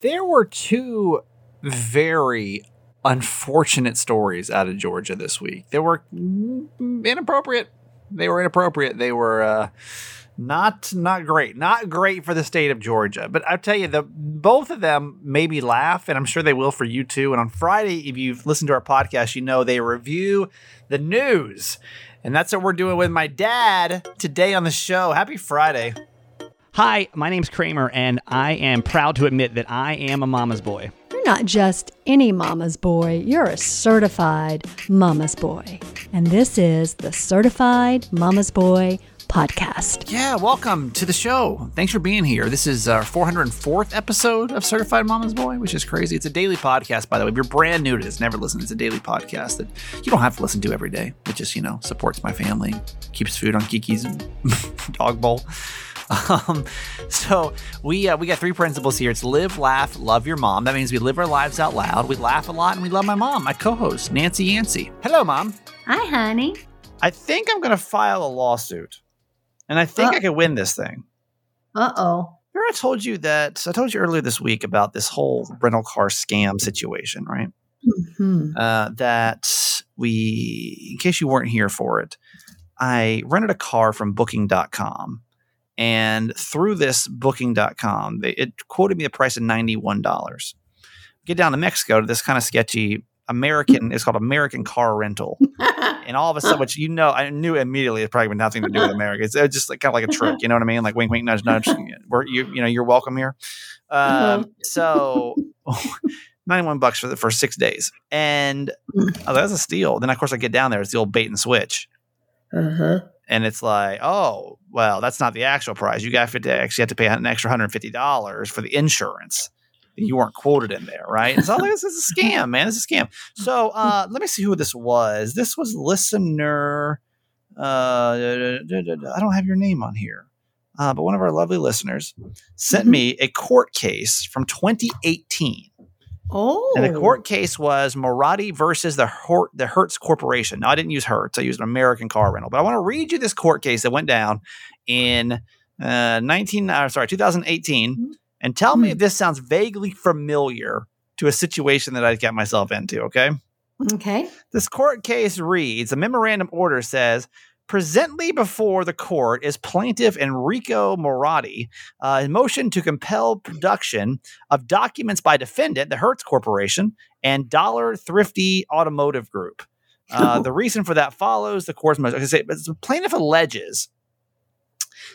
There were two very unfortunate stories out of Georgia this week. They were inappropriate. They were inappropriate. They were uh, not not great. Not great for the state of Georgia. But I'll tell you, the both of them made me laugh, and I'm sure they will for you too. And on Friday, if you've listened to our podcast, you know they review the news. And that's what we're doing with my dad today on the show. Happy Friday. Hi, my name's Kramer, and I am proud to admit that I am a mama's boy. You're not just any mama's boy, you're a certified mama's boy. And this is the Certified Mama's Boy podcast. Yeah, welcome to the show. Thanks for being here. This is our 404th episode of Certified Mama's Boy, which is crazy. It's a daily podcast, by the way. If you're brand new to this, never listen. It's a daily podcast that you don't have to listen to every day. It just, you know, supports my family, keeps food on Kiki's dog bowl. Um, so we uh, we got three principles here. It's live, laugh, love your mom. That means we live our lives out loud. We laugh a lot, and we love my mom, my co-host Nancy Yancey. Hello, mom. Hi, honey. I think I'm going to file a lawsuit, and I think Uh- I could win this thing. Uh oh. Remember, I told you that I told you earlier this week about this whole rental car scam situation, right? Hmm. Uh, that we, in case you weren't here for it, I rented a car from Booking.com, and through this Booking.com, they, it quoted me the price of ninety-one dollars. Get down to Mexico to this kind of sketchy American. It's called American Car Rental, and all of a sudden, which you know, I knew immediately it's probably had nothing to do with America. It's, it's just like, kind of like a trick, you know what I mean? Like wink, wink, nudge, nudge. We're, you, you know, you're welcome here. Um, so. 91 bucks for the for six days. And oh, that's a steal. Then of course I get down there, it's the old bait and switch. Uh huh. And it's like, oh, well, that's not the actual price. You got to actually have to pay an extra $150 for the insurance. You weren't quoted in there, right? So this is a scam, man. This is a scam. So uh, let me see who this was. This was listener. Uh, I don't have your name on here, uh, but one of our lovely listeners sent Mhm. me a court case from 2018. Oh. And the court case was Marati versus the Hort, the Hertz Corporation. Now, I didn't use Hertz; I used an American car rental. But I want to read you this court case that went down in uh, nineteen, uh, sorry, two thousand eighteen, and tell me if this sounds vaguely familiar to a situation that I got myself into. Okay. Okay. This court case reads: a memorandum order says. Presently before the court is plaintiff Enrico Moratti, uh, in motion to compel production of documents by defendant, the Hertz Corporation, and Dollar Thrifty Automotive Group. Uh, the reason for that follows the court's motion. So The plaintiff alleges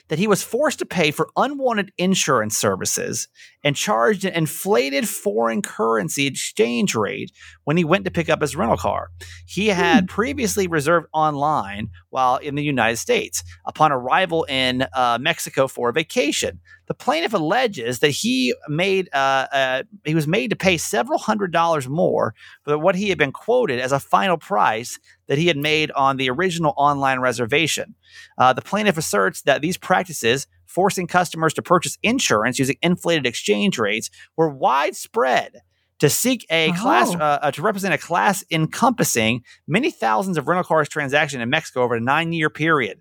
that he was forced to pay for unwanted insurance services and charged an inflated foreign currency exchange rate when he went to pick up his rental car. He had previously reserved online while in the United States upon arrival in uh, Mexico for a vacation. The plaintiff alleges that he made uh, uh, he was made to pay several hundred dollars more for what he had been quoted as a final price that he had made on the original online reservation. Uh, the plaintiff asserts that these practices, forcing customers to purchase insurance using inflated exchange rates, were widespread to seek a class Oh. uh, uh, to represent a class encompassing many thousands of rental cars transaction in Mexico over a nine year period.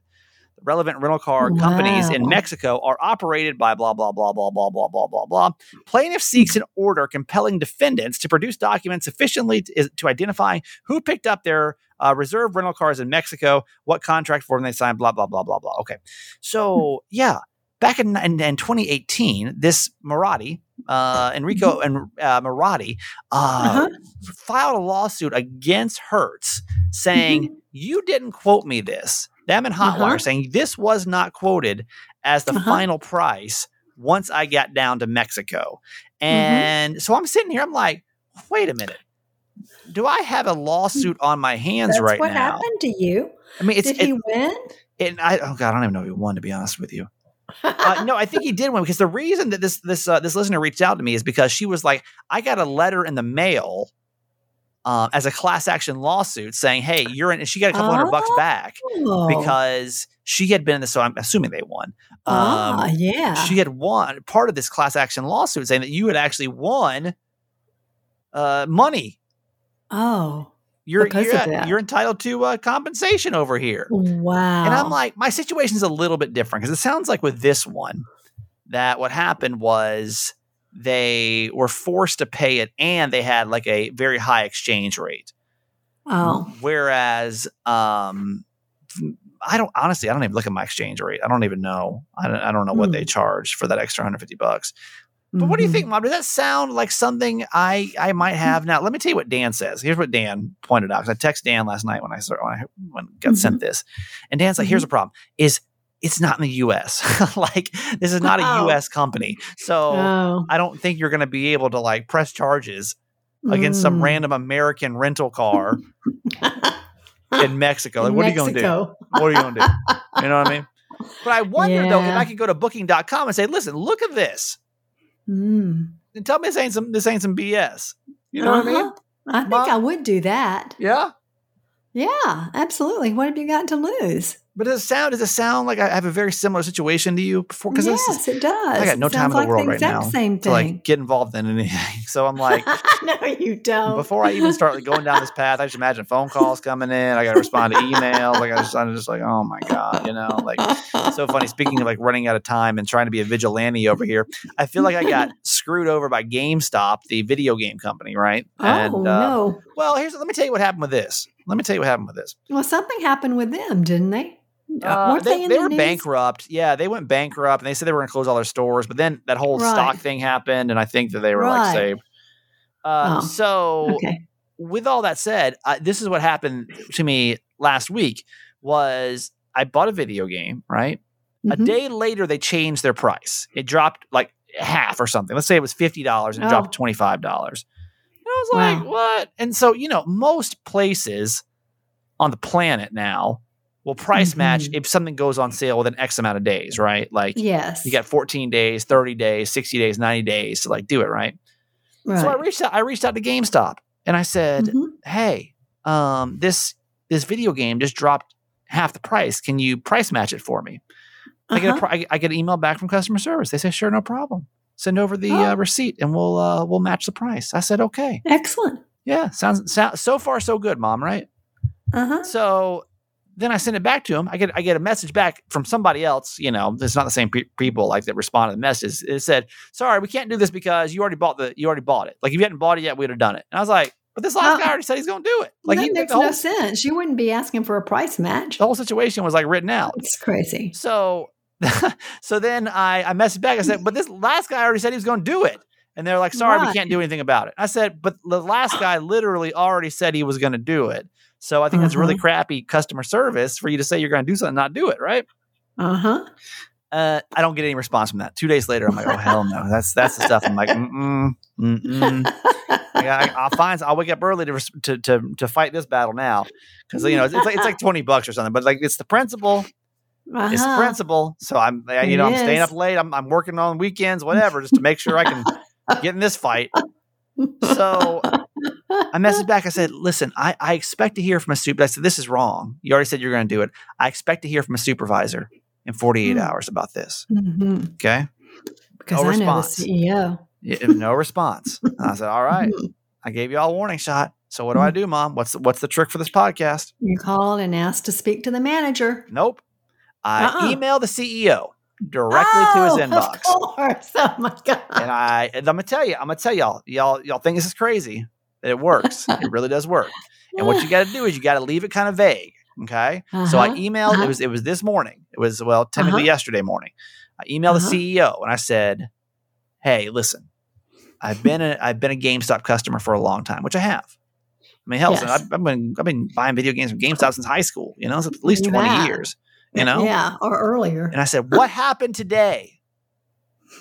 The relevant rental car companies in Mexico are operated by blah blah blah blah blah blah blah blah blah. Plaintiff seeks an order compelling defendants to produce documents sufficiently to, to identify who picked up their uh, reserve rental cars in Mexico, what contract form they signed, blah blah blah blah blah. Okay, so yeah, back in, in, in 2018, this Marati, uh, Enrico and uh, Marati, uh, Uh-huh. filed a lawsuit against Hertz saying you didn't quote me this. Them and Hotwire Uh-huh. saying this was not quoted as the Uh-huh. final price once I got down to Mexico. Mm-hmm. And so I'm sitting here, I'm like, wait a minute. Do I have a lawsuit on my hands That's right what now? happened to you. I mean, it's Did he it, win? it, I, oh god, I don't even know if he won. To be honest with you, uh, no, I think he did win because the reason that this this uh, this listener reached out to me is because she was like, I got a letter in the mail um, as a class action lawsuit saying, "Hey, you're in." And she got a couple hundred bucks Oh. back because she had been in this. So I'm assuming they won. Um, ah, yeah. she had won part of this class action lawsuit saying that you had actually won uh, money. oh, You're you're, you're entitled to uh, compensation over here. wow. And I'm like, my situation's a little bit different because it sounds like with this one that what happened was they were forced to pay it and they had like a very high exchange rate. Oh. Whereas, um, I don't honestly, I don't even look at my exchange rate. I don't even know. I don't, I don't know what Hmm. they charge for that extra 150 bucks. But what do you Mhm. think, Mom? Does that sound like something I I might have? Now, let me tell you what Dan says. Here's what Dan pointed out. I texted Dan last night when I saw- when I when got sent this, and Dan's like, "Here's the problem: is it's not in the U.S. like this is not a Oh. U.S. company, so Oh. I don't think you're going to be able to like press charges against some Mm. random American rental car in Mexico. Like, In what are you going to do? What are you going to do? You know what I mean? But I wonder though if I could go to Booking.com and say, "Listen, look at this." Mm. and tell me this ain't some this ain't some BS. You know what I mean? Uh-huh. I think Mom? I would do that. Yeah. Yeah, absolutely. What have you got to lose? But does it sound does it sound like I have a very similar situation to you before? Because yes, it does. I got no time in the like world the right now Same to thing. like get involved in anything. So I'm like, no, you don't. before I even start like, going down this path, I just imagine phone calls coming in. I got to respond to emails. Like I just I'm just like, oh my god, you know, like so funny. Speaking of like running out of time and trying to be a vigilante over here, I feel like I got screwed over by GameStop, the video game company, right? oh and, uh, no. Well, here's let me tell you what happened with this. Let me tell you what happened with this. Well, something happened with them, didn't they? Uh, they, they the were news? bankrupt. Yeah, they went bankrupt, and they said they were going to close all their stores. But then that whole Right. stock thing happened, and I think that they were like saved. Uh, Oh, so, Okay. with all that said, uh, this is what happened to me last week. Was I bought a video game right? A Mhm. day later, they changed their price. It dropped like half or something. Let's say it was fifty dollars and it Oh. dropped twenty five dollars. And I was like, Wow. what? And so you know, most places on the planet now will price match Mhm. if something goes on sale within X amount of days, right? Like Yes. you got 14 days, 30 days, 60 days, 90 days to like do it, right? right. So I reached out, I reached out to GameStop and I said, Mhm. Hey, um, this this video game just dropped half the price. Can you price match it for me? I get a Uh-huh. I, I get an email back from customer service. They say, sure, no problem. Send over the Oh. uh, receipt and we'll uh, we'll match the price. I said, okay, Excellent. yeah, sounds sound, so far so good, mom. Right? Uh huh. So then I send it back to him. I get I get a message back from somebody else. You know, it's not the same pe- people like that respond to the message. It said, "Sorry, we can't do this because you already bought the you already bought it. Like if you hadn't bought it yet, we'd have done it." And I was like, "But this last guy already said he's going to do it. Like that he, makes whole, no sense. You wouldn't be asking for a price match. the whole situation was like written out." It's crazy. So so then I I messaged back. I said, "But this last guy already said he was going to do it." And they're like, "Sorry, we can't do anything about it." I said, "But the last guy literally already said he was going to do it." So I think that's really Uh-huh. crappy customer service for you to say you're going to do something, not do it, right? Uh huh. Uh, I don't get any response from that. Two days later, I'm like, "Oh hell no!" That's that's the stuff. I'm like, "Mm mm mm." I, I'll find. I'll wake up early to to to, to fight this battle now because you know it's, it's like it's like twenty bucks or something. But like it's the principle. It's the Uh-huh. principle. So I'm, you know, I'm staying is. up late. I'm, I'm working on weekends, whatever, just to make sure I can get in this fight. So I messaged back. I said, listen, I, I expect to hear from a super. I said, this is wrong. You already said you're going to do it. I expect to hear from a supervisor in 48 Hmm. hours about this. Mhm. Okay. Because No I know the response. CEO. Yeah, no response. And I said, all right, Mhm. I gave you all a warning shot. So what do I do, mom? What's the, what's the trick for this podcast? You called and asked to speak to the manager. Nope. I Uh-uh. emailed the CEO directly to his Oh, inbox. Of course. Oh my God. and I and I'm gonna tell you, I'm gonna tell y'all, y'all, y'all think this is crazy. It works. it really does work. And what you got to do is you got to leave it kind of vague. Okay. So I Uh-huh, emailed. uh-huh. It was it was this morning. It was well technically Uh-huh. yesterday morning. I emailed Uh-huh. the CEO and I said, "Hey, listen, I've been a I've been a GameStop customer for a long time, which I have. I mean, hell, Yes. I've, I've been I've been buying video games from GameStop since high school. You know, it's at least You twenty years. You know, Yeah, or earlier. and I said, "What happened today?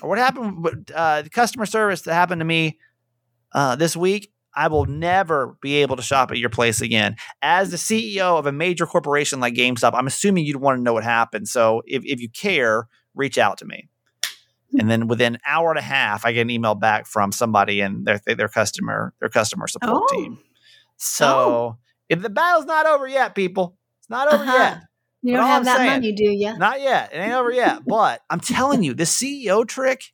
Or what happened? with, Uh, the customer service that happened to me uh, this week? I will never be able to shop at your place again. As the CEO of a major corporation like GameStop, I'm assuming you'd want to know what happened. So if if you care, reach out to me." And then within an hour and a half, I get an email back from somebody in their their customer their customer support Oh. team. So if the battle's not over yet, people, it's not over Uh-huh. yet. You But don't have I'm that saying- money, do you? Not yet. It ain't over yet. But I'm telling you, the CEO trick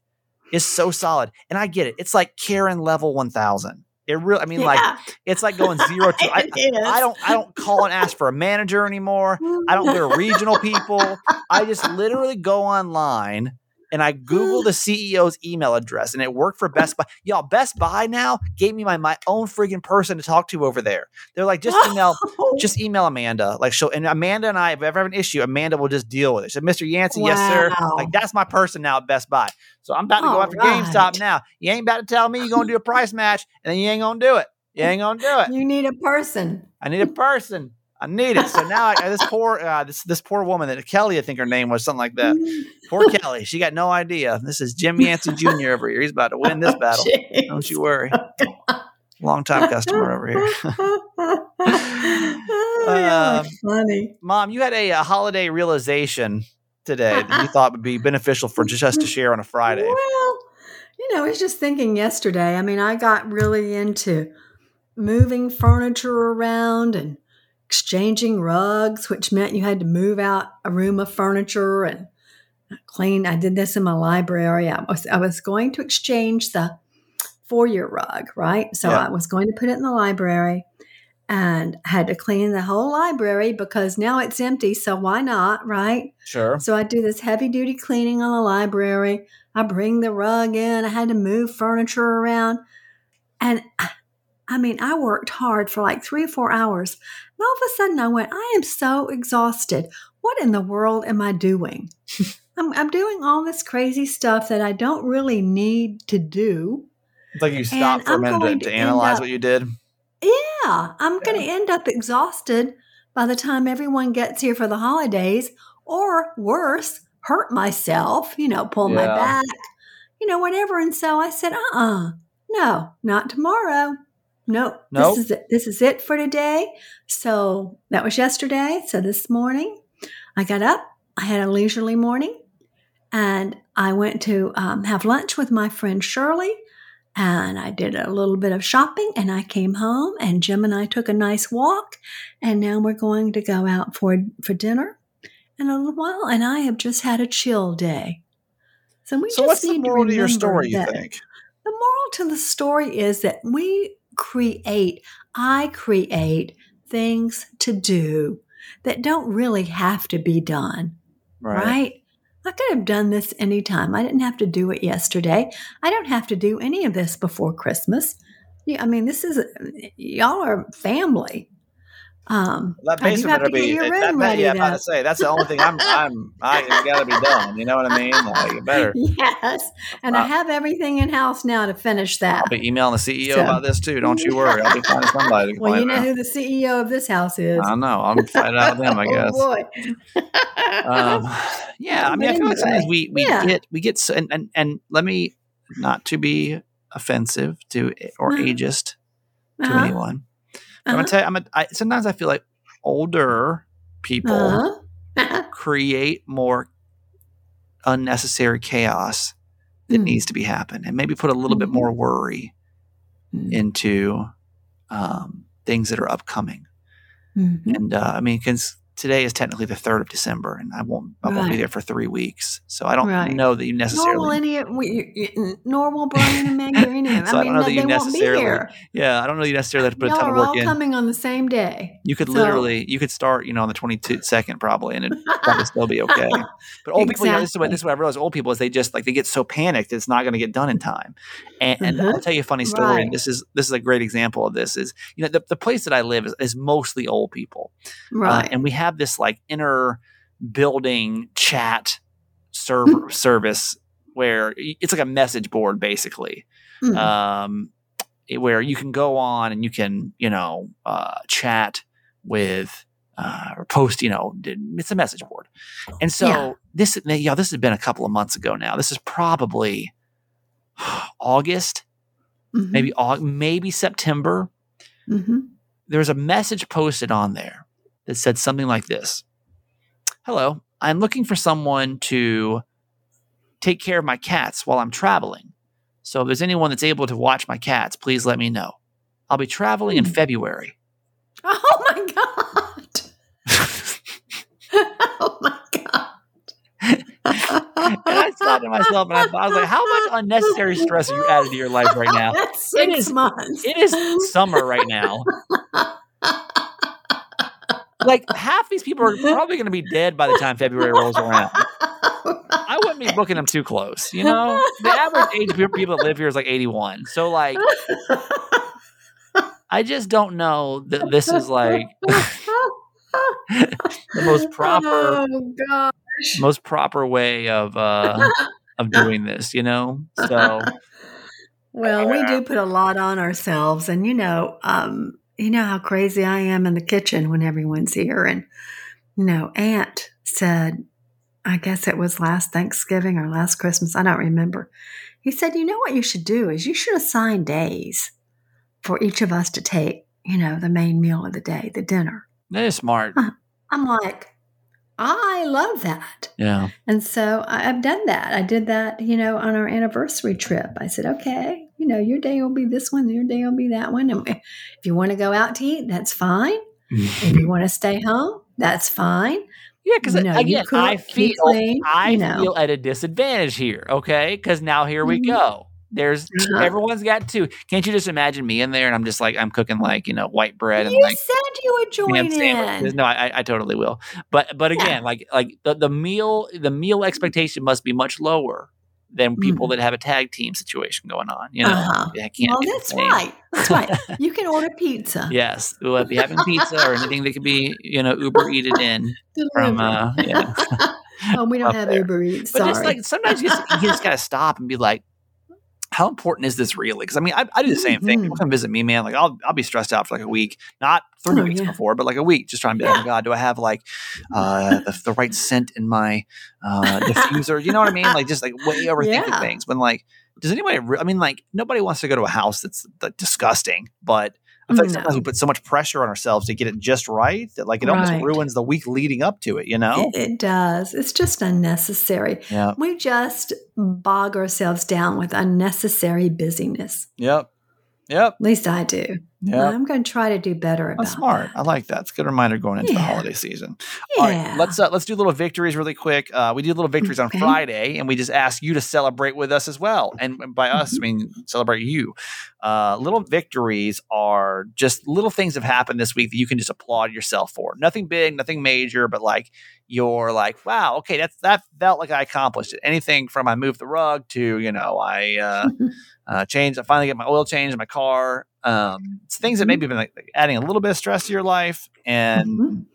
is so solid. And I get it. It's like Karen level 1000. It really, I mean, like, it's like going zero to, I. I don't, I don't call and ask for a manager anymore. I don't go to regional people. I just literally go online and I Googled the CEO's email address and it worked for Best Buy. Y'all, Best Buy now gave me my, my own friggin' person to talk to over there. They're like, just email, just email Amanda. Like she'll and Amanda and I, if I ever have an issue, Amanda will just deal with it. So Mr. Yancey, yes, sir. Like that's my person now at Best Buy. So I'm about to go All after GameStop now. You ain't about to tell me you're gonna do a price match and then you ain't gonna do it. You ain't gonna do it. You need a person. I need a person. I need it. So now I, this poor uh, this this poor woman that Kelly, I think her name was something like that. Poor Kelly. She got no idea. This is Jim Yancey Jr. over here. He's about to win this battle. Jeez. Don't you worry. Long time customer over here. oh, yeah, Um, funny. Mom, you had a, uh holiday realization today that you thought would be beneficial for just us to share on a Friday. Well, you know, I was just thinking yesterday. I mean, I got really into moving furniture around and exchanging rugs, which meant you had to move out a room of furniture and clean. I did this in my library. I was I was going to exchange the four-year rug, right? So Yeah. I was going to put it in the library and had to clean the whole library because now it's empty. So why not, right? Sure. So I do this heavy duty cleaning on the library. I bring the rug in. I had to move furniture around. And I mean, I worked hard for like three or four hours. And all of a sudden I went, I am so exhausted. What in the world am I doing? I'm, I'm doing all this crazy stuff that I don't really need to do. It's like you stopped for a minute to, to analyze up- what you did. Yeah, I'm going to end up exhausted by the time everyone gets here for the holidays, or worse, hurt myself, you know, pull my back, you know, whatever. And so I said, uh uh no, not tomorrow. No, Nope. this is it. This is it for today. So that was yesterday. So this morning, I got up. I had a leisurely morning, and I went to um, have lunch with my friend Shirley and I did a little bit of shopping and I came home and Jim and I took a nice walk and now we're going to go out for for dinner in a little while and I have just had a chill day. So we So just what's the need moral to your remember story, you think? The moral to the story is that we create, I create things to do that don't really have to be done right? I could have done this anytime. I didn't have to do it yesterday. I don't have to do any of this before Christmas. Yeah, I mean, this is y'all are family. Um, That basement better be. that- ready yeah, I'm about to- say that's the only thing I'm. I'm. I got to be done. You know what I mean? Like, better. Yes, and I have everything in house now to finish that. I'll be emailing the CEO So- about this too. Don't you worry. I'll be finding somebody. To Well, you know who the CEO of this house is. I know. I'm fighting out with them. I guess. Oh boy. um, yeah, I mean, I feel like sometimes we we yeah. get we get so, and, and and let me not to be offensive to or Uh-huh. ageist to Uh-huh, anyone. I'm uh-huh, gonna tell you, I'm a, I, sometimes I feel like older people uh-huh. create more unnecessary chaos that Mm. needs to be happen, and maybe put a little bit Mhm. more worry Mm. into um, things that are upcoming. Mhm. And uh, I mean, because today is technically the third of December, and I won't I won't be there for three weeks, so I don't Right. know that you Nor will necessarily. any of we, y- Brian and Meg or any of them. So I I don't know that you necessarily. Yeah, I don't know you necessarily have to put a Y'all ton of work all in. coming on the same day. You could So- literally, you could start, you know, on the twenty second probably, and it'd probably still be okay. But old people, you know, this is what this is what I realize. Old people is they just like they get so panicked it's not going to get done in time. And, and Mhm. I'll tell you a funny story. Right. And this is this is a great example of this. Is you know the, the place that I live is, is mostly old people, Uh, Right. and we have this like inner building chat server service where it's like a message board basically Mm. um, where you can go on and you can you know uh, chat with uh, or post you know it's a message board and so Yeah. this yeah this has been a couple of months ago now this is probably august Mhm. maybe maybe september Mhm. there's a message posted on there that said something like this Hello, I'm looking for someone to take care of my cats while I'm traveling. So if there's anyone that's able to watch my cats, please let me know. I'll be traveling in Hmm. February. Oh my god. oh my god. and I thought to myself, and I, thought, I was like, how much unnecessary stress are you adding to your life right now? That's six is- months. It is summer right now. Like half these people are probably going to be dead by the time February rolls around. I wouldn't be booking them too close. You know, the average age of people that live here is like 81. So like, I just don't know that this is like the most proper, Oh gosh. most proper way of uh of doing this. You know, so Well, we do put a lot on ourselves, and you know, um, you know how crazy I am in the kitchen when everyone's here, and you know, Aunt said, I guess it was last Thanksgiving or last Christmas, I don't remember. He said, you know what you should do is you should assign days for each of us to take, you know, the main meal of the day, the dinner. that is smart. Uh-huh. I'm like, I love that. Yeah, And so I've done that. I did that, you know, on our anniversary trip. I said, okay, you know, your day will be this one, your day will be that one. And if you want to go out to eat, that's fine. If you want to stay home, that's fine. yeah. Because You know, again, cook, I feel clean, I you know. feel at a disadvantage here. Okay, because now here we Mhm. go. There's Uh-huh. everyone's got two. Can't you just imagine me in there and I'm just like I'm cooking like you know white bread and You like said you would join sandwiches. in. No, I, I totally will. But but Yeah. again, like like the, the meal the meal expectation must be much lower than people that have a tag team situation going on. You know, Mm. Uh-huh. They can't Well, that's right. That's right. You can order pizza. Yes, we'll be having pizza or anything that could be you know Uber eated in from uh, yeah. oh, we don't have there. Uber Eats. But Sorry. just like sometimes you just, you just gotta stop and be like, how important is this really? Because I mean, I, I do the same thing. Mhm. People come visit me, man. Like I'll I'll be stressed out for like a week, not three Oh, weeks yeah. before, but like a week, just trying to be like, Yeah. oh God, do I have like uh, the, the right scent in my uh, diffuser? You know what I mean? Like just like way overthinking Yeah. things. When like, does anybody? Re- I mean, like nobody wants to go to a house that's like, disgusting, but I feel like sometimes we put so much pressure on ourselves to get it just right that like it almost ruins the week leading up to it. You know? it, it does. It's just unnecessary. Yeah. We just bog ourselves down with unnecessary busyness. Yep. Yep. At least I do. Yep. I'm going to try to do better about That's smart. that. I like that. It's a good reminder going into the holiday season. Yeah. All right, let's uh, let's do little victories really quick. Uh, we do little victories Okay. on Friday, and we just ask you to celebrate with us as well. And by us, Mm-hmm. I mean celebrate you. Uh, little victories are just little things have happened this week that you can just applaud yourself for. Nothing big, nothing major, but like you're like, wow, okay, that's that felt like I accomplished it. Anything from I moved the rug to you know I uh, uh, changed. I finally get my oil changed in my car. Um, it's things that Mm-hmm. maybe have been like, like adding a little bit of stress to your life, and Mhm.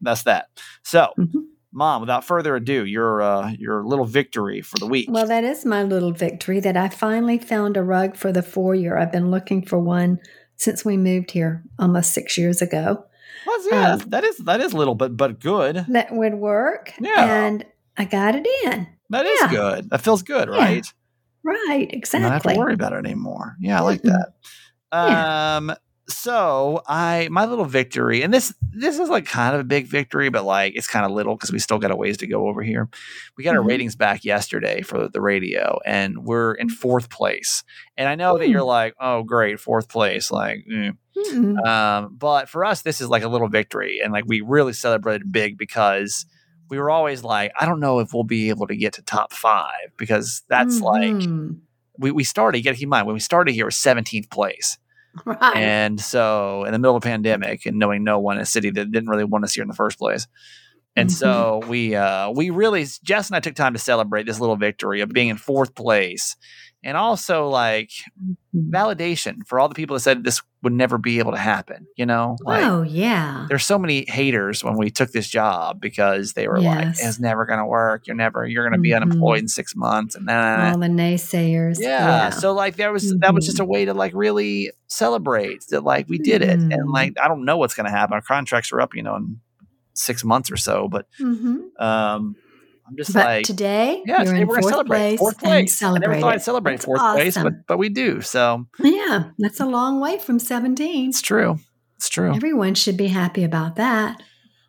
that's that. So, Mhm. mom, without further ado, your uh, your little victory for the week. Well, that is my little victory that I finally found a rug for the foyer. I've been looking for one since we moved here almost six years ago. Well, yeah, um, that is that is little, but but good. That would work. Yeah. And I got it in. That is yeah. good. That feels good, Yeah, right? Right. You don't have to worry about it anymore. Yeah, I like that. Yeah. Um, so I my little victory, and this this is like kind of a big victory, but like it's kind of little because we still got a ways to go over here. We got our Mhm. ratings back yesterday for the radio, and we're in fourth place. And I know that you're Mm. like, oh great, fourth place, like. mm. Mm-mm. Um, but for us, this is like a little victory, and like we really celebrated big because we were always like, I don't know if we'll be able to get to top five because that's like Mhm. We, we started. You got to keep in mind when we started here it was 17th place, right. and so in the middle of a pandemic and knowing no one in a city that didn't really want us here in the first place. And Mhm. so we uh, we really Jess and I took time to celebrate this little victory of being in fourth place, and also like Mhm. validation for all the people that said this would never be able to happen. You know, like oh, yeah. there's so many haters when we took this job because they were like, "It's never going to work. You're never. You're going to be unemployed in six months." And then, All the naysayers. yeah. So like, there was that was just a way to like really celebrate that like we did it, and Mhm. like I don't know what's going to happen. Our contracts are up, you know, in six months or so, but hmm um, I'm just But like. today, Yeah, today in we're celebrate place fourth place. I never celebrate thought I'd celebrate That's fourth place, but but we do. So Yeah, that's a long way from 17. it's true. It's true. Everyone should be happy about that.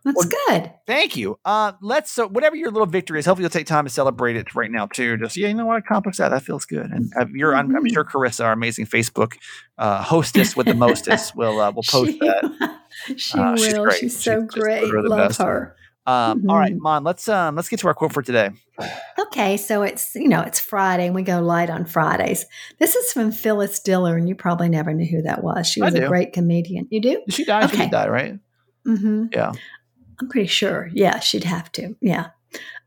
That's Well, good. Thank you. Uh, let's so whatever your little victory is. Hopefully, you'll take time to celebrate it right now too. Just yeah, you know what, I accomplished that. That feels good. And uh, you're, I'm, I'm sure Carissa, our amazing Facebook uh, hostess with the mostest, will uh, will post she, that. she Uh, will. she's She's, so great. Love best. her. Um, All right, Mhm. Mon, let's um, let's get to our quote for today. Okay, so it's you know it's Friday and we go light on Fridays. This is from Phyllis Diller, and you probably never knew who that was. She was a great comedian. You do? She died. Okay. did die, right? Mm-hmm. Yeah. I'm pretty sure. Yeah, she'd have to. Yeah.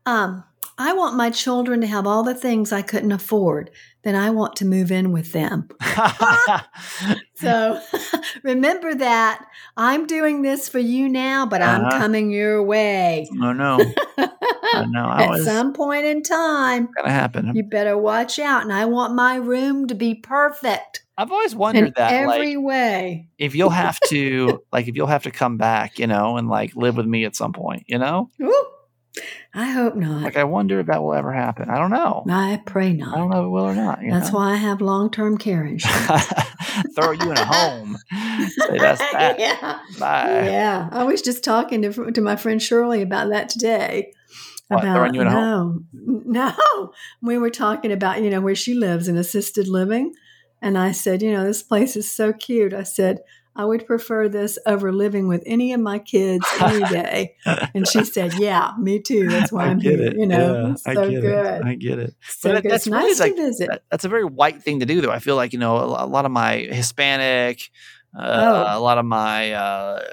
Um, I want my children to have all the things I couldn't afford. Then I want to move in with them. So remember that I'm doing this for you now, but I'm Uh-huh. coming your way. oh no, know. I At some point in time, gonna happen. you better watch out. And I want my room to be perfect I've always wondered in that, every like, way. if you'll have to, like, if you'll have to come back, you know, and like live with me at some point, you know, Woo. I hope not. like, I wonder if that will ever happen. I don't know. I pray not. I don't know if it will or not. you That's know? why I have long term care insurance. Throw you in a home. Say that's that. yeah. Bye. Yeah. I was just talking to, to my friend Shirley about that today. What, throwing you in a no, no. We were talking about, you know, where she lives in assisted living. And I said, you know, this place is so cute. I said, I would prefer this over living with any of my kids any day. and she said, Yeah, me too. That's why I I'm here. it. You know, Yeah, it's I so get good. it. I get it. so that's really nice like- to visit. That, that's a very white thing to do, though. I feel like you know a, a lot of my Hispanic, uh, Oh. a lot of my uh,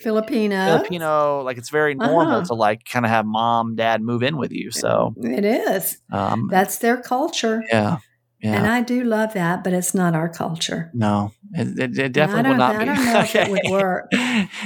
Filipino. Filipino, like it's very normal Uh-huh. to like kind of have mom, dad move in with you. So, It is. um, That's their culture. yeah, yeah. And I do love that, but it's not our culture. no, it, it, it definitely will don't- not I be. don't know if it would work.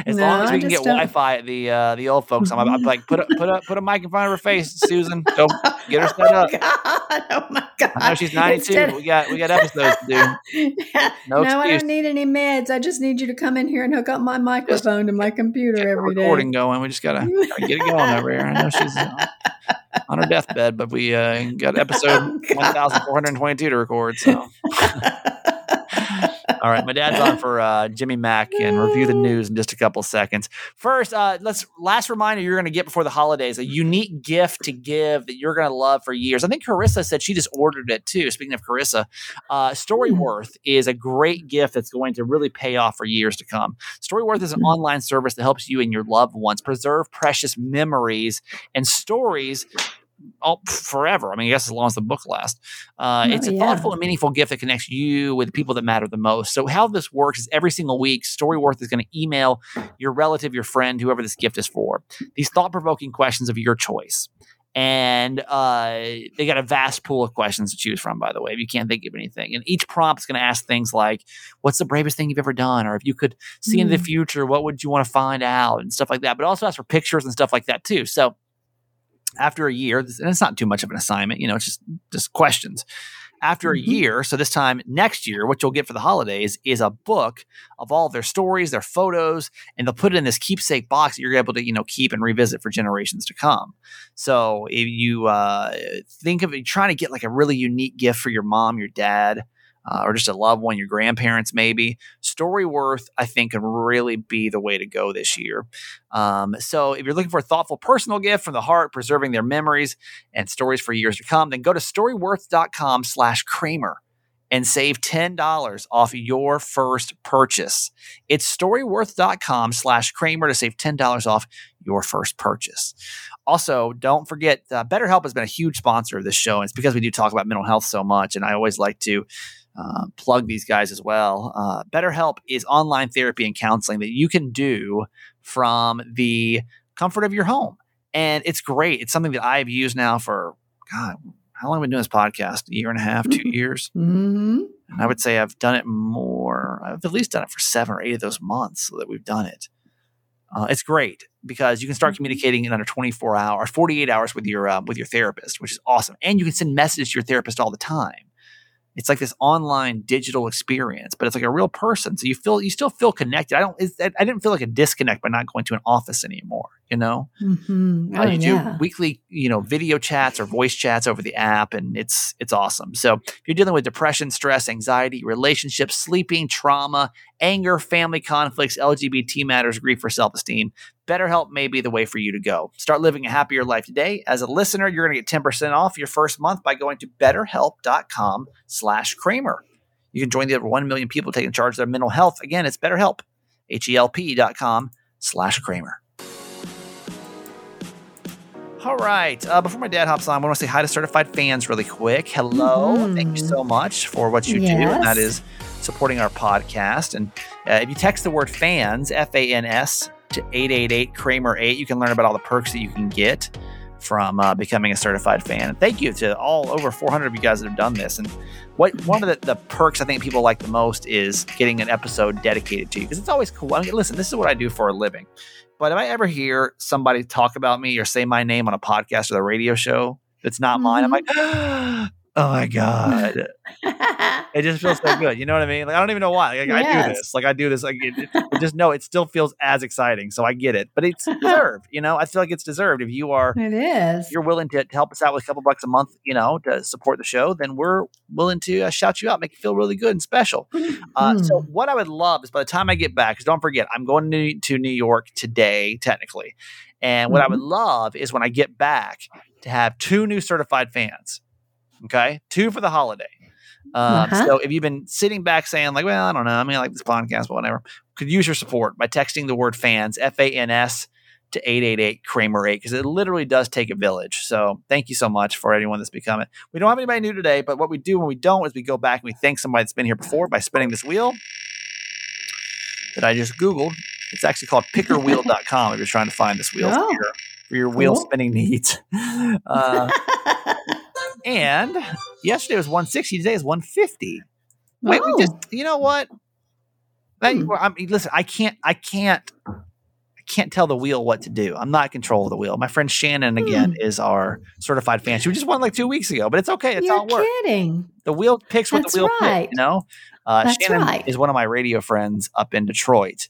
as No, long as I we can get don't- Wi-Fi at the uh, the old folks, I'm, I'm like put a, put a put a mic in front of her face, Susan. Go get her set up. Oh, God. Oh, my God. I know she's 92. Instead- we got we got episodes to do. no, No I don't need any meds. I just need you to come in here and hook up my microphone to my computer every day. recording going. We just gotta, gotta get it going over here. I know she's uh, on her deathbed, but we uh, got episode Oh, 1422 to record. So, all right, my dad's on for uh, Jimmy Mack and review the news in just a couple seconds. First, uh, let's last reminder you're going to get before the holidays a unique gift to give that you're going to love for years. I think Carissa said she just ordered it too. Speaking of Carissa, uh, Storyworth is a great gift that's going to really pay off for years to come. Storyworth is an Hmm. online service that helps you and your loved ones preserve precious memories and stories all forever. I mean, I guess as long as the book lasts. Uh, Oh, it's a yeah. thoughtful and meaningful gift that connects you with the people that matter the most. So, how this works is every single week, Storyworth is going to email your relative, your friend, whoever this gift is for, these thought provoking questions of your choice. And uh, they got a vast pool of questions to choose from, by the way, if you can't think of anything. And each prompt is going to ask things like, What's the bravest thing you've ever done? Or if you could see into the Hmm. future, what would you want to find out? And stuff like that. But also ask for pictures and stuff like that, too. So, after a year, and it's not too much of an assignment, you know, it's just just questions. After a Mhm. year, so this time next year, what you'll get for the holidays is a book of all of their stories, their photos, and they'll put it in this keepsake box that you're able to, you know, keep and revisit for generations to come. So if you uh, think of it, trying to get like a really unique gift for your mom, your dad, uh, or just a loved one, your grandparents, maybe. Storyworth, I think, can really be the way to go this year. Um, so if you're looking for a thoughtful personal gift from the heart, preserving their memories and stories for years to come, then go to storyworth.com slash Kramer and save $10 off your first purchase. It's storyworth.com slash Kramer to save $10 off your first purchase. Also, don't forget, uh, BetterHelp has been a huge sponsor of this show, and it's because we do talk about mental health so much, and I always like to uh, plug these guys as well. Uh, BetterHelp is online therapy and counseling that you can do from the comfort of your home. And it's great. It's something that I've used now for, God, how long have I been doing this podcast? A year and a half, two years? hmm And I would say I've done it more, I've at least done it for seven or eight of those months that we've done it. Uh, it's great because you can start communicating in under 24 hours, 48 hours with your uh, with your therapist, which is awesome. And you can send messages to your therapist all the time. It's like this online digital experience, but it's like a real person. So you feel you still feel connected. I don't. It's, I didn't feel like a disconnect by not going to an office anymore. You know, hmm uh, Oh, you yeah. do weekly, you know, video chats or voice chats over the app, and it's it's awesome. So if you're dealing with depression, stress, anxiety, relationships, sleeping, trauma, anger, family conflicts, LGBT matters, grief, or self-esteem, BetterHelp may be the way for you to go. Start living a happier life today. As a listener, you're going to get 10% off your first month by going to betterhelp.com slash Kramer. You can join the over 1 million people taking charge of their mental health. Again, it's betterhelp, H-E-L-P dot com slash Kramer. All right. Uh, before my dad hops on, I want to say hi to certified fans really quick. Hello. Thank you so much for what you do. And that Yes. is supporting our podcast. And uh, if you text the word fans, F A N S, to 888 Kramer 8, you can learn about all the perks that you can get from uh, becoming a certified fan. And thank you to all over 400 of you guys that have done this. And what one of the, the perks I think people like the most is getting an episode dedicated to you because it's always cool. I mean, listen, this is what I do for a living. But if I ever hear somebody talk about me or say my name on a podcast or the radio show that's not mine, I'm like, oh my God. It just feels so good. You know what I mean? Like I don't even know why. Like, I do this. Like I do this. Like it, it- it just know it still feels as exciting. So I get it, but it's deserved. You know, I feel like it's deserved. If you are it is. you're willing to, to help us out with a couple bucks a month, you know, to support the show, then we're willing to uh, shout you out, make you feel really good and special. Uh, so Mm. what I would love is by the time I get back, because don't forget, I'm going to, to New York today, technically. And what I would love is when I get back to have two new certified fans. Okay. Two for the holiday. Um, Uh-huh. So if you've been sitting back saying like, well, I don't know, I mean, I like this podcast, but whatever, could use your support by texting the word fans, F A N S, to 888 Kramer 8 because it literally does take a village. So thank you so much for anyone that's become it. We don't have anybody new today, but what we do when we don't is we go back and we thank somebody that's been here before by spinning this wheel that I just Googled. It's actually called pickerwheel.com if you're trying to find this wheel Oh, for, your, for your wheel spinning needs. Uh, and yesterday was 160, today is 150. Wait, we just you know what? Hmm. I mean, listen, I can't, I can't, I can't tell the wheel what to do. I'm not in control of the wheel. My friend Shannon again Hmm. is our certified fan. She just won like two weeks ago, but it's okay. It's You're works. kidding. The wheel picks what That's the wheel right. picks. You know, uh, That's Shannon right. is one of my radio friends up in Detroit,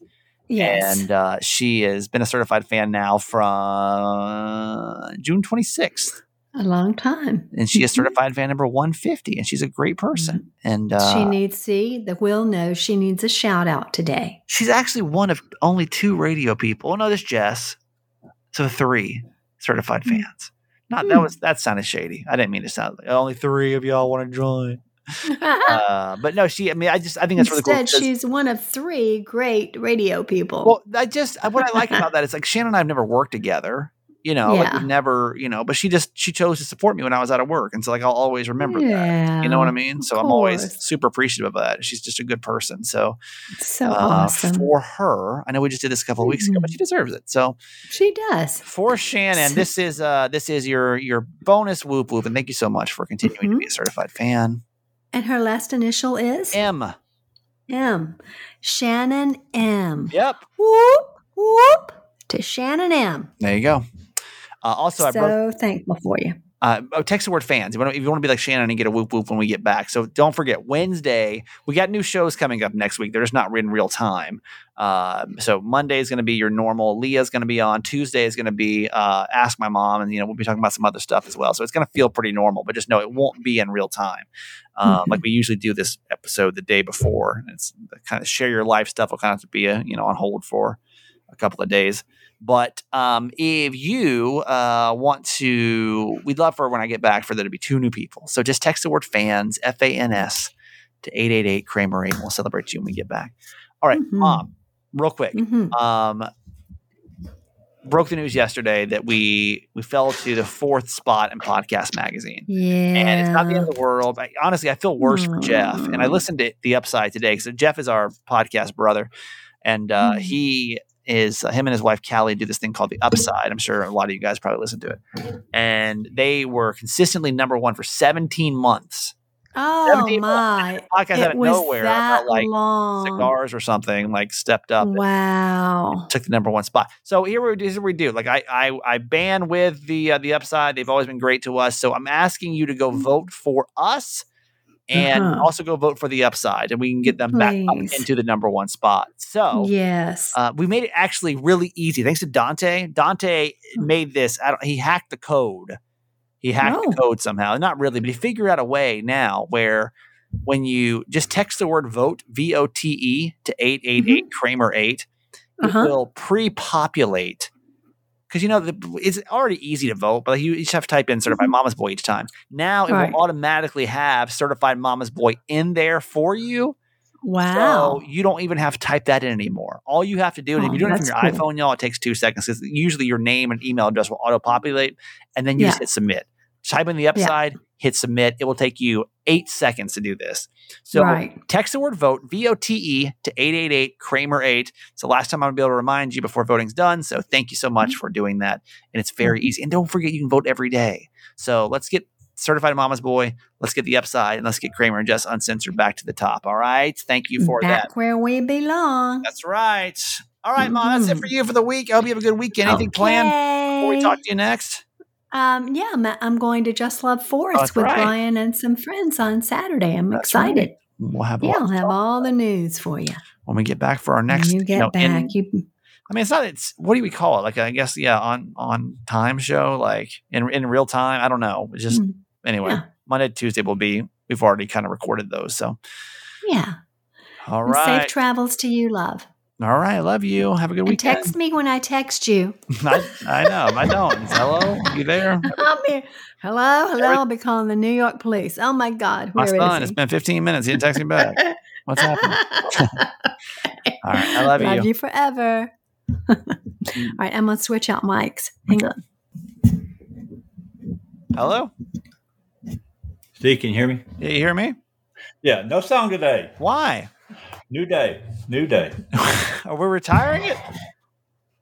Yes. and uh, she has been a certified fan now from June 26th, a long time. and she is Mhm. certified fan number 150, and she's a great person. And uh, she needs, see, the will knows she needs a shout out today. She's actually one of only two radio people. Oh no, there's Jess. So three certified Hmm. fans. Not that Hmm. was that sounded shady. I didn't mean to sound like only three of y'all want to join. Uh, but no, she. I mean, I just I think that's really cool. Instead, she's one of three great radio people. well, I just what I like about that is like Shannon and I have never worked together. You know, like we've never, you know, but she just she chose to support me when I was out of work, and so like I'll always remember that. You know what I mean? So I'm always super appreciative of that. She's just a good person. So so uh, awesome. for her, I know we just did this a couple of weeks ago, but Mhm. she deserves it. So she does. for Shannon, this is uh this is your your bonus whoop whoop, and thank you so much for continuing to be a certified fan. And her last initial is M. M. Shannon M. Yep. Whoop, whoop to Shannon M. There you go. Uh, also, I so thankful for you. Uh, oh, text the word fans. If you, want to, if you want to be like Shannon and get a whoop whoop when we get back. So don't forget Wednesday. We got new shows coming up next week. They're just not in real time. Um, so Monday is going to be your normal. Leah's going to be on. Tuesday is going to be uh, Ask My Mom, and you know we'll be talking about some other stuff as well. So it's going to feel pretty normal, but just know it won't be in real time. Um, Mhm. Like we usually do this episode the day before. It's kind of share your life stuff will kind of have to be a, you know on hold for a couple of days. But um, if you uh, want to, we'd love for when I get back for there to be two new people. So just text the word fans, F A N S, to 888 Kramer 8, and we'll celebrate you when we get back. All right, Mhm. Mom, real quick. Mhm. Um, broke the news yesterday that we we fell to the fourth spot in podcast magazine Yeah. and it's not the end of the world. I, honestly, I feel worse for Jeff. And I Mm. listened to the Upside today because Jeff is our podcast brother, and uh, Mm. he is uh, him and his wife Callie do this thing called the Upside. I'm sure a lot of you guys probably listen to it, and they were consistently number one for 17 months. oh 17 my. Podcast out It of was nowhere about like long. cigars or something like stepped up. and Wow. took the number one spot. So here we what we do. Like I I I ban with the uh, the upside. They've always been great to us. So I'm asking you to go vote for us and Uh-huh. also go vote for the upside, and we can get them back up into the number one spot. So. Yes. Uh, we made it actually really easy thanks to Dante. Dante made this. I don't, he hacked the code. He hacked Oh. the code somehow. Not really, but he figured out a way now where when you just text the word vote, V O T E, to 888 Kramer 8, it Mm-hmm. Uh-huh. will pre populate. Because you know the, it's already easy to vote, but you just have to type in certified mama's boy each time. Now it Mm-hmm. Right. will automatically have certified mama's boy in there for you. wow. So you don't even have to type that in anymore. All you have to do, and if Oh, you're doing it from your cool. iPhone, y'all, it takes two seconds because usually your name and email address will auto populate, and then you just hit submit. Type in the upside, hit submit. It will take you eight seconds to do this. So right. text the word vote, V O T E, to 888 Kramer 8. It's the last time I'm going to be able to remind you before voting's done. So thank you so much mm-hmm. for doing that. And it's very mm-hmm. easy. And don't forget, you can vote every day. So let's get certified mama's boy. Let's get the upside and let's get Kramer and Jess uncensored back to the top. All right. Thank you for Back that. where we belong. That's right. All right, Mom. That's it mm-hmm. for you for the week. I hope you have a good weekend. Anything planned before we talk to you next? Um, yeah, I'm, I'm going to Just Love that's Forest with right. Brian and some friends on Saturday. I'm That's excited. We'll have Yeah, I'll have all the news for you. when we get back for our When next. you get know, in- back. you I mean, it's not. It's what do we call it? Like I guess yeah, on on time show, like in in real time. I don't know. It's just Mm. anyway. Yeah. Monday, Tuesday will be. We've already kind of recorded those. So yeah. all right, Safe travels to you, love. All right. I love you. Have a good And weekend. text me when I text you. I, I know. I don't. Hello, you there? I'll be, hello, hello. I'll be calling the New York police. Oh my God, My where is son. he? It's been 15 minutes. He didn't text me back. What's happening? All right. I love, Love you. Love you forever. All right, I'm gonna switch out mics. Hang on. Hello. Steve, can you hear me? Yeah, you hear me? Yeah, no song today. Why? New day. New day. Are we retiring it?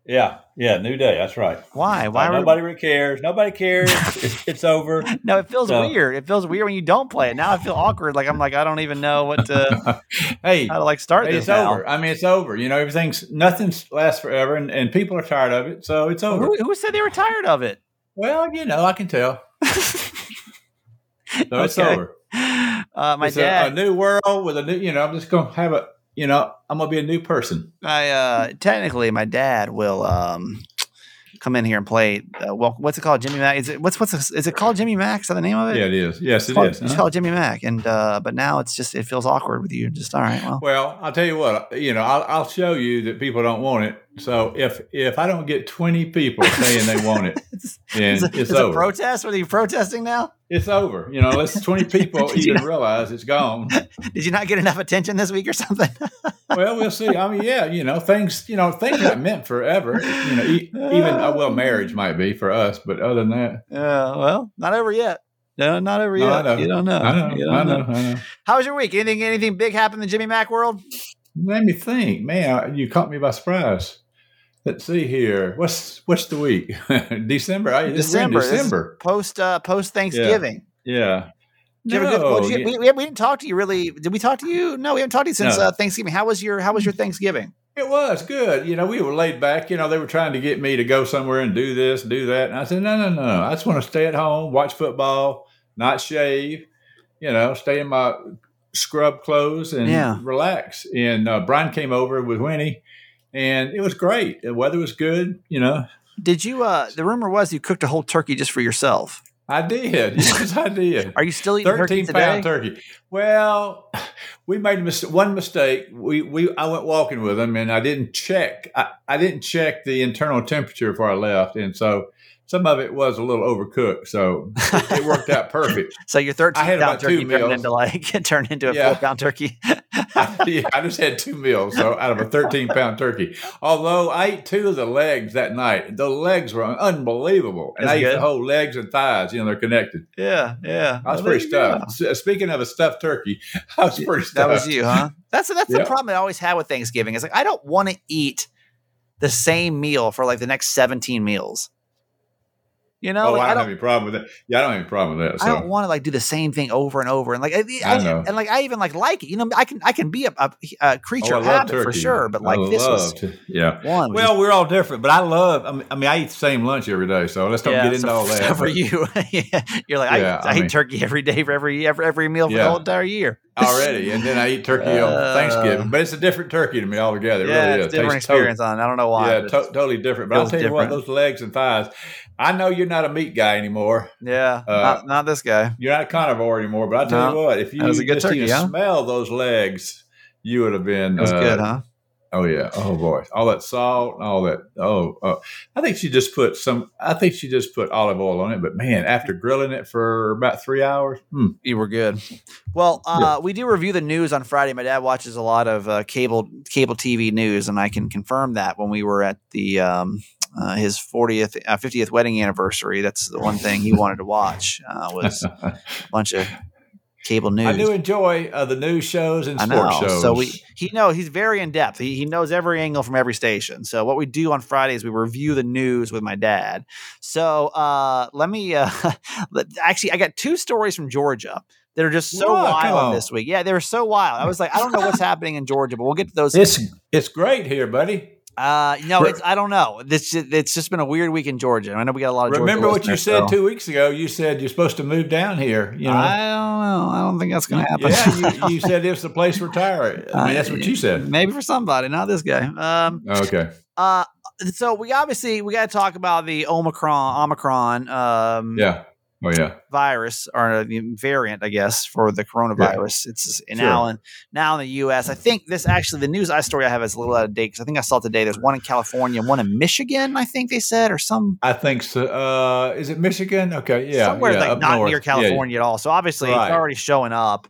Yeah, yeah, new day. That's right. Why? Why? Are we- nobody cares. Nobody cares. it's, it's over. No, it feels No. weird. It feels weird when you don't play it. Now I feel awkward. Like I'm like I don't even know what to hey, how to like start hey, this it's now. over. I mean, it's over. You know, everything's nothing lasts forever, and, and people are tired of it. So it's over. Who, who said they were tired of it? Well, you know, I can tell. So it's over. Uh, my it's a- dad. a, new world with a new. You know, I'm just gonna have a. You know, I'm gonna be a new person. I uh, technically my dad will um come in here and play. Uh, well, what's it called? Jimmy Mack? Is it what's what's the- is it called Jimmy Mack? Is that the name of it? Yeah, it is. Yes, It's it called, is. It's Uh-huh. called Jimmy Mack, and uh, but now it's just it feels awkward with you. Just all right. Well, Well, I'll tell you what. You know, I'll, I'll show you that people don't want it. So if if I don't get twenty people saying they want it, then it's, it's, it's a over. protest. Are you protesting now? it's over. You know, unless twenty people you even not- realize it's gone. Did you not get enough attention this week or something? Well, we'll see. I mean, yeah, you know, things. You know, things that meant forever. You know, e- even uh, well, marriage might be for us, but other than that, Yeah. well, not over yet. No, not over No, yet. I know. You don't know. I know, You don't I know, I know. How was your week? Anything anything big happened in the Jimmy Mack world? Let me think, man. You caught me by surprise. Let's see here. What's what's the week? December. I, December. December. This is December. Post uh, post Thanksgiving. Yeah. Have a good- well, you- yeah. we, we, didn't talk to you really. Did we talk to you? No, we haven't talked to you since No. uh, Thanksgiving. How was your How was your Thanksgiving? It was good. You know, we were laid back. You know, they were trying to get me to go somewhere and do this, do that. And I said, no, no, no. I just want to stay at home, watch football, not shave, you know, stay in my scrub clothes and Yeah. relax. And uh, Brian came over with Winnie, and it was great. The weather was good. You know, Did you? uh The rumor was you cooked a whole turkey just for yourself. I did. Yes, I did. Are you still eating turkey 13 today? pound turkey. Well, we made a mis- one mistake. We, we I went walking with him and I didn't check. I, I didn't check the internal temperature before I left, and so some of it was a little overcooked. So it, it worked out perfect. So your thirteen I had pound turkey turned into like turned into a Yeah. four pound turkey. I, yeah, I just had two meals, so out of a 13 pound turkey. Although I ate two of the legs that night, the legs were unbelievable, and That's I ate good. the whole legs and thighs. You know, they're connected. yeah, yeah. I was Well, pretty you go. stuffed. Speaking of a stuffed turkey, I was pretty stuffed. That was you, huh? That's that's the problem I always had with Thanksgiving. It's like I don't want to eat the same meal for like the next seventeen meals. You know, Oh, like, I I don't don't. have any problem with that. Yeah, I don't have any problem with that. I don't want to like do the same thing over and over and like I, I I- know. and like I even like like it. You know, I can I can be a, a, a oh, creature Oh, of habit for sure, but like this was to- yeah. one. Well, we're all different, but I love. I mean, I, mean, I eat the same lunch every day, so let's don't Yeah, get into so, all that. so for but you, yeah, you're like Yeah, I, I, I eat turkey every day for every every, every meal for the whole entire year. Already, and then I eat turkey Uh, on Thanksgiving, but it's a different turkey to me altogether. It yeah, really it's is. different Tastes totally- experience on. I don't know why. yeah, to- totally different. But I'll tell you what, those legs and thighs. I know you're not a meat guy anymore. yeah, uh, not not this guy. You're not a carnivore anymore. But I tell No, you what, if you that was a good just turkey, huh? smell those legs, you would have been. Was uh, good, huh? Oh yeah. Oh boy. All that salt, and all that. Oh, oh. I think she just put some. I think she just put olive oil on it. But man, after grilling it for about three hours, hmm, You were good. Well, uh, we do review the news on Friday. My dad watches a lot of uh, cable cable TV news, and I can confirm that when we were at the um, uh, his 40th, uh, 50th wedding anniversary. That's the one thing he wanted to watch uh, was a bunch of cable news. I do enjoy uh, the news shows and sports shows. So we he know he's very in depth. He, he knows every angle from every station. So what we do on Friday is we review the news with my dad. So uh, let me uh, let- actually I got two stories from Georgia that are just so come wild this week. Yeah, they were so wild. I was like, I don't know what's happening in Georgia, but we'll get to those. it's it's great here, buddy. Uh, no, For- it's I don't know. This it's just been a weird week in Georgia. I know we got a lot of. Georgia Remember what you said so- two weeks ago? You said you're supposed to move down here. You know, I don't know. I don't think that's going to happen. yeah, you, you said it's the place to retire. I mean, that's what you said. Maybe for somebody, not this guy. Um, Okay. uh, so we obviously we got to talk about the Omicron Omicron um, Yeah. Oh yeah. virus or the variant, I guess, for the coronavirus. It's Sure. now in now in the U.S. I think this actually the news I story I have is a little out of date because I think I saw today there's one in California, one in Michigan. I think they said or some I think so. Uh, is it Michigan? Okay. Yeah. somewhere yeah, like not north. near Yeah, California at all. So obviously Right. it's already showing up.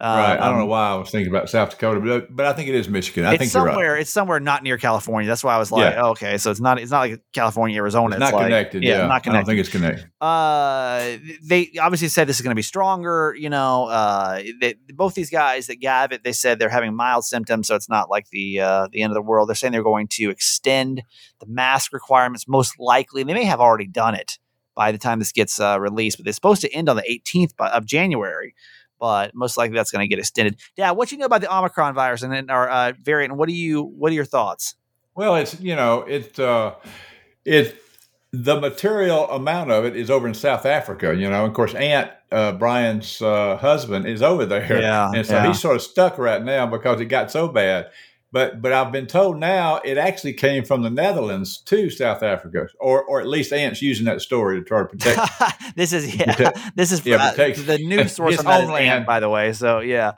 Right. I don't know Um, why I was thinking about South Dakota, but but I think it is Michigan. I think you're somewhere. right. It's somewhere not near California. That's why I was like, Yeah. oh, okay, so it's not. It's not like California, Arizona. It's not connected. Yeah, Yeah. not I don't think it's connected. uh, they obviously said this is going to be stronger. You know, uh, they, both these guys that gave it, they said they're having mild symptoms, so it's not like the uh, the end of the world. They're saying they're going to extend the mask requirements, most likely. They may have already done it by the time this gets uh, released, but they're supposed to end on the 18th of January. But most likely that's going to get extended. Yeah, what do you know about the Omicron virus and then our uh, variant? What do you? What are your thoughts? Well, it's you know it uh, it the material amount of it is over in South Africa. You know, of course, Aunt uh, Brian's uh, husband is over there, Yeah, and so yeah. he's sort of stuck right now because it got so bad. But but I've been told now it actually came from the Netherlands to South Africa, or or at least Ants using that story to try to protect. this is yeah. Protect- this is yeah, uh, the news source his on that is homeland. Ant, by the way. So yeah,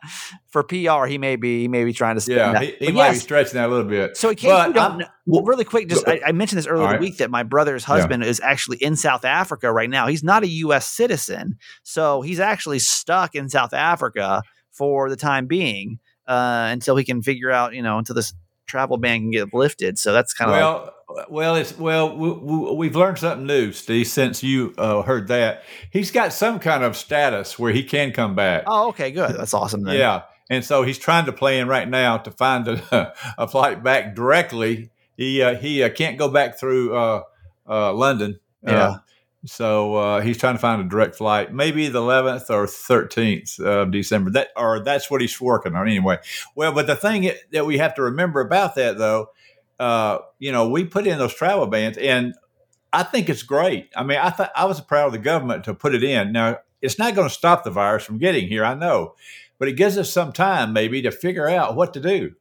for PR, he may be he may be trying to spin yeah, that. he, he But might be stretching that a little bit. so in case but you don't well, really quick, just I, I mentioned this earlier right. the week that my brother's Yeah. husband is actually in South Africa right now. He's not a U.S. citizen, so he's actually stuck in South Africa for the time being uh, until he can figure out, you know, until this travel ban can get lifted. So that's kind of like, Well, well, it's well. We, we've learned something new, Steve. Since you uh, heard that, he's got some kind of status where he can come back. oh, okay, good. That's awesome. Then. yeah, and so he's trying to plan right now to find a, a flight back directly. He uh, he uh, can't go back through uh, uh, London. Yeah. So uh, he's trying to find a direct flight, maybe the 11th or 13th of December. That or that's what he's working on anyway. Well, but the thing that we have to remember about that, though, uh, you know, we put in those travel bans, and I think it's great. I mean, I th- I was proud of the government to put it in. Now, it's not going to stop the virus from getting here, I know, but it gives us some time maybe to figure out what to do.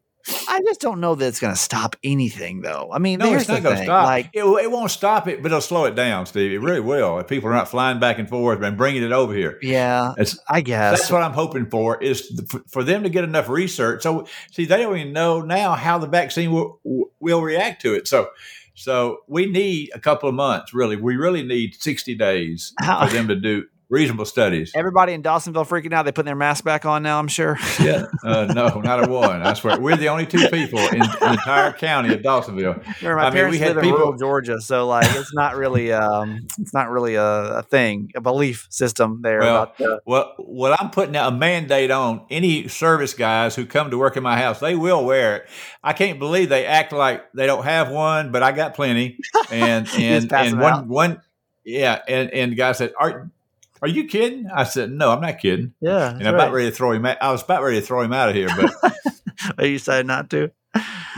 I just don't know that it's going to stop anything, though. I mean, No, it's not going to stop. Like, it, it won't stop it, but it'll slow it down, Steve. It really will. If people are not flying back and forth and bringing it over here. yeah, It's, I guess. that's what I'm hoping for is for them to get enough research. So, see, they don't even know now how the vaccine will, will react to it. So, so we need a couple of months, really. We really need 60 days How- for them to do reasonable studies. Everybody in Dawsonville freaking out. They putting their mask back on now. I'm sure. Yeah, uh, no, not a one. I swear, we're the only two people in the entire county of Dawsonville. Remember, my I mean, parents we had live in people- rural Georgia, so like it's not really, um, it's not really a, a thing, a belief system there Well, about the, Well, what I'm putting out a mandate on any service guys who come to work in my house, they will wear it. I can't believe they act like they don't have one, but I got plenty. And and and one out. one yeah, and and the guy said, "Are are you kidding?" I said, "No, I'm not kidding." yeah. And I'm about ready to throw him. Out. I was about ready to throw him out of here, but Are you decided not to.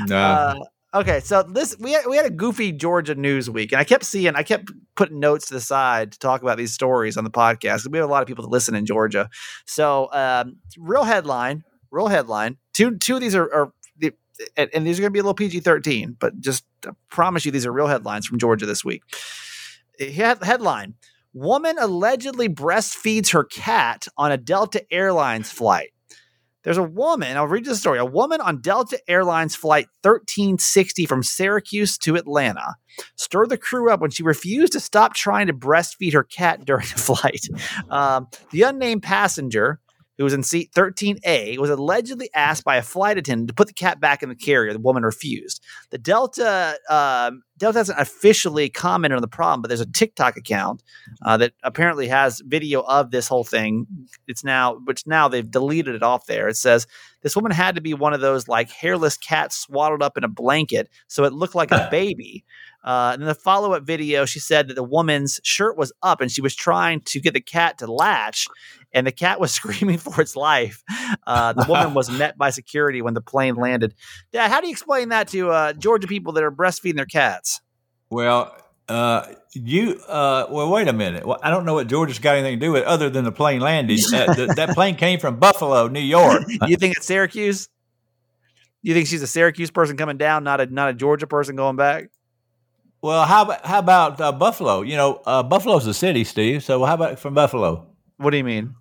no. Uh, okay, so this we had, we had a goofy Georgia news week, and I kept seeing, I kept putting notes to the side to talk about these stories on the podcast. We have a lot of people that listen in Georgia. So, um, real headline, real headline. Two two of these are, are the- and, these are going to be a little PG thirteen, but just I promise you, these are real headlines from Georgia this week. Head- Headline: Woman allegedly breastfeeds her cat on a Delta Airlines flight. There's a woman, I'll read you the story. A woman on Delta Airlines flight 1360 from Syracuse to Atlanta stirred the crew up when she refused to stop trying to breastfeed her cat during the flight. Um, the unnamed passenger, who was in seat 13A, was allegedly asked by a flight attendant to put the cat back in the carrier. The woman refused. The Delta um, Delta hasn't officially commented on the problem, but there's a TikTok account uh, that apparently has video of this whole thing. It's now, which now they've deleted it off there. It says this woman had to be one of those like hairless cats swaddled up in a blanket, so it looked like a baby. Uh, in the follow up video, she said that the woman's shirt was up and she was trying to get the cat to latch, and the cat was screaming for its life. Uh, the woman was met by security when the plane landed. Dad, how do you explain that to uh, Georgia people that are breastfeeding their cats? Well, uh, you uh, well, wait a minute. Well, I don't know what Georgia's got anything to do with it other than the plane landing. Uh, th- that plane came from Buffalo, New York. you think it's Syracuse? You think she's a Syracuse person coming down, not a not a Georgia person going back? Well, how about how about uh, Buffalo? You know, uh, Buffalo's a city, Steve. So how about from Buffalo? What do you mean?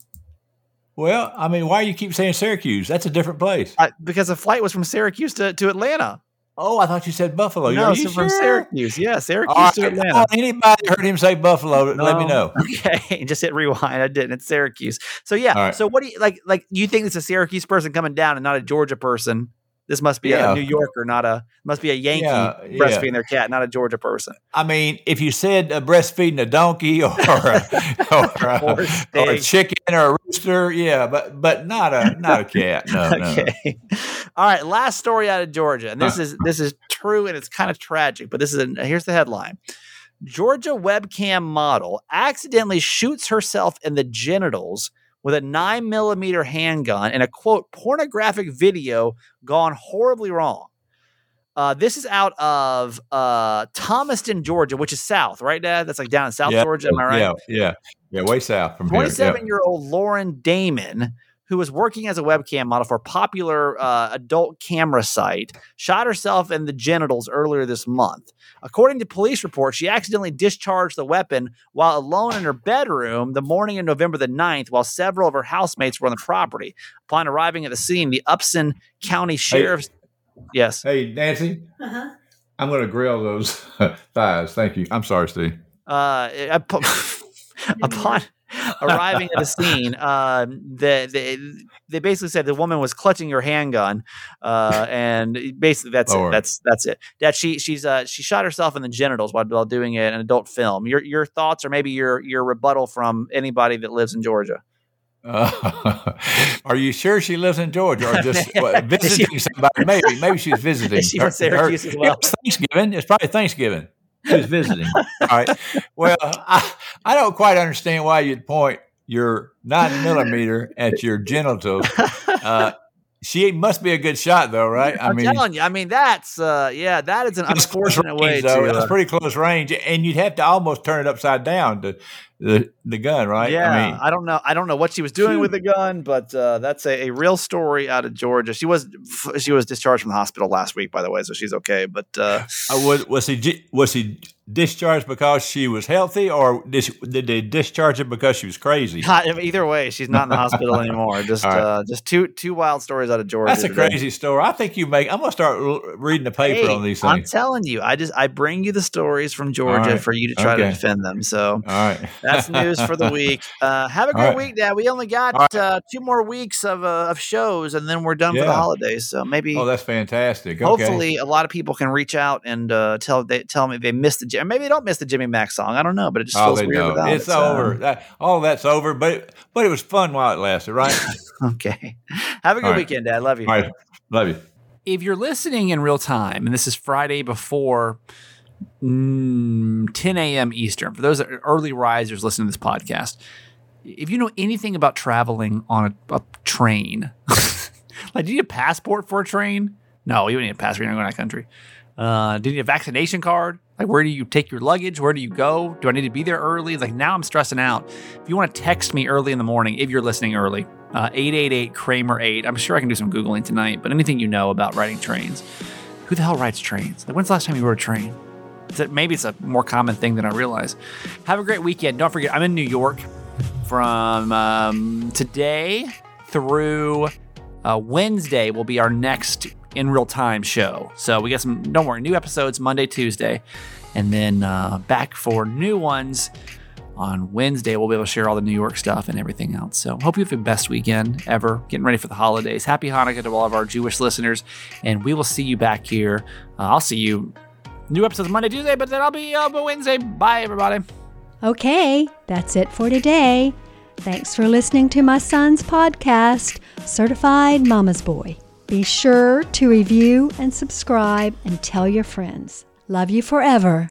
Well, I mean, why do you keep saying Syracuse? That's a different place. I, because the flight was from Syracuse to, to Atlanta. Oh, I thought you said Buffalo. No, so you from sure? Syracuse. Yeah, Syracuse All to. Atlanta. Anybody heard him say Buffalo? Let me know. Okay, just hit rewind. I didn't. It's Syracuse. So yeah. Right. So what do you like? Like you think it's a Syracuse person coming down and not a Georgia person? This must be Yeah. a New Yorker, not a must be a Yankee Yeah, yeah. breastfeeding their cat, not a Georgia person. I mean, if you said uh, breastfeeding a donkey or a, or, a, Or a or a chicken or a rooster, yeah, but but not a not a cat. No, no. okay. All right. Last story out of Georgia, and this is this is true, and it's kind of tragic. But this is a, here's the headline: Georgia webcam model accidentally shoots herself in the genitals with a nine millimeter handgun and a quote pornographic video gone horribly wrong. Uh, this is out of uh, Thomaston, Georgia, which is south, right, Dad? That's like down in South Yeah, Georgia. Am I right? Yeah, yeah, yeah. Way south from here. 27 year old Lauren Damon, who was working as a webcam model for a popular uh, adult camera site, shot herself in the genitals earlier this month. According to police reports, she accidentally discharged the weapon while alone in her bedroom the morning of November the 9th while several of her housemates were on the property. Upon arriving at the scene, the Upson County Sheriff's. Yes. Hey, Nancy, Uh-huh. I'm going to grill those thighs. Thank you. I'm sorry, Steve. uh, upon, upon arriving at the scene, uh, the, the, they basically said the woman was clutching her handgun, uh, and basically that's it. That's that's it. That she she's uh, she shot herself in the genitals while, while doing an adult film. Your your thoughts or maybe your your rebuttal from anybody that lives in Georgia. Uh, are you sure she lives in Georgia or just visiting somebody? Maybe, maybe she's visiting. She Syracuse as well? It's Thanksgiving. It's probably Thanksgiving. She's visiting. All right. Well, I, I don't quite understand why you'd point your nine millimeter at your genitals. Uh, she must be a good shot, though, right? I I'm mean, telling you. I mean, that's uh, yeah, that is an It's close unfortunate way range, though. to. It's uh, pretty close range, and you'd have to almost turn it upside down to the the gun, right? Yeah, I mean, I don't know. I don't know what she was doing with the gun, but uh, that's a, a real story out of Georgia. She was she was discharged from the hospital last week, by the way, so she's okay. But uh, uh, was was he di- was he discharged because she was healthy, or did, she, did they discharge her because she was crazy? not, either way, she's not in the hospital anymore. Just right. uh, just two two wild stories out of Georgia. That's a today. crazy story. I think you make. I'm gonna start reading the paper Hey, on these things. I'm telling you, I just I bring you the stories from Georgia right. for you to try to defend them. So All right, That's news for the week. Uh, have a All great right. week, Dad. We only got All right. uh, two more weeks of uh, of shows, and then we're done for the holidays. So maybe, oh, that's fantastic. Okay. hopefully, a lot of people can reach out and uh, tell they tell me they missed the Jim- maybe they don't miss the Jimmy Mack song. I don't know, but it just Oh, feels weird know. without It's it. so- over. That, all that's over. But but it was fun while it lasted, right? Okay. Have a good All right. weekend, Dad. Love you. all right. Love you. If you're listening in real time, and this is Friday before mm, 10 a.m. Eastern, for those early risers listening to this podcast, if you know anything about traveling on a, a train, like, do you need a passport for a train? No, you don't need a passport. You're not going to that country. Uh, do you need a vaccination card? Like, where do you take your luggage? Where do you go? Do I need to be there early? Like, now I'm stressing out. If you want to text me early in the morning, if you're listening early, uh, 888 Kramer 8. I'm sure I can do some Googling tonight, but anything you know about riding trains. Who the hell rides trains? Like, when's the last time you rode a train? Maybe it's a more common thing than I realize. Have a great weekend. Don't forget, I'm in New York from um, today through uh, Wednesday will be our next in real time show. So we got some, don't worry, new episodes Monday, Tuesday, and then uh, back for new ones on Wednesday, we'll be able to share all the New York stuff and everything else. So, hope you have the best weekend ever. Getting ready for the holidays. Happy Hanukkah to all of our Jewish listeners, and we will see you back here. Uh, I'll see you new episodes Monday, Tuesday, but then I'll be uh, Wednesday. Bye, everybody. Okay, that's it for today. Thanks for listening to my son's podcast, Certified Mama's Boy. Be sure to review and subscribe and tell your friends. Love you forever.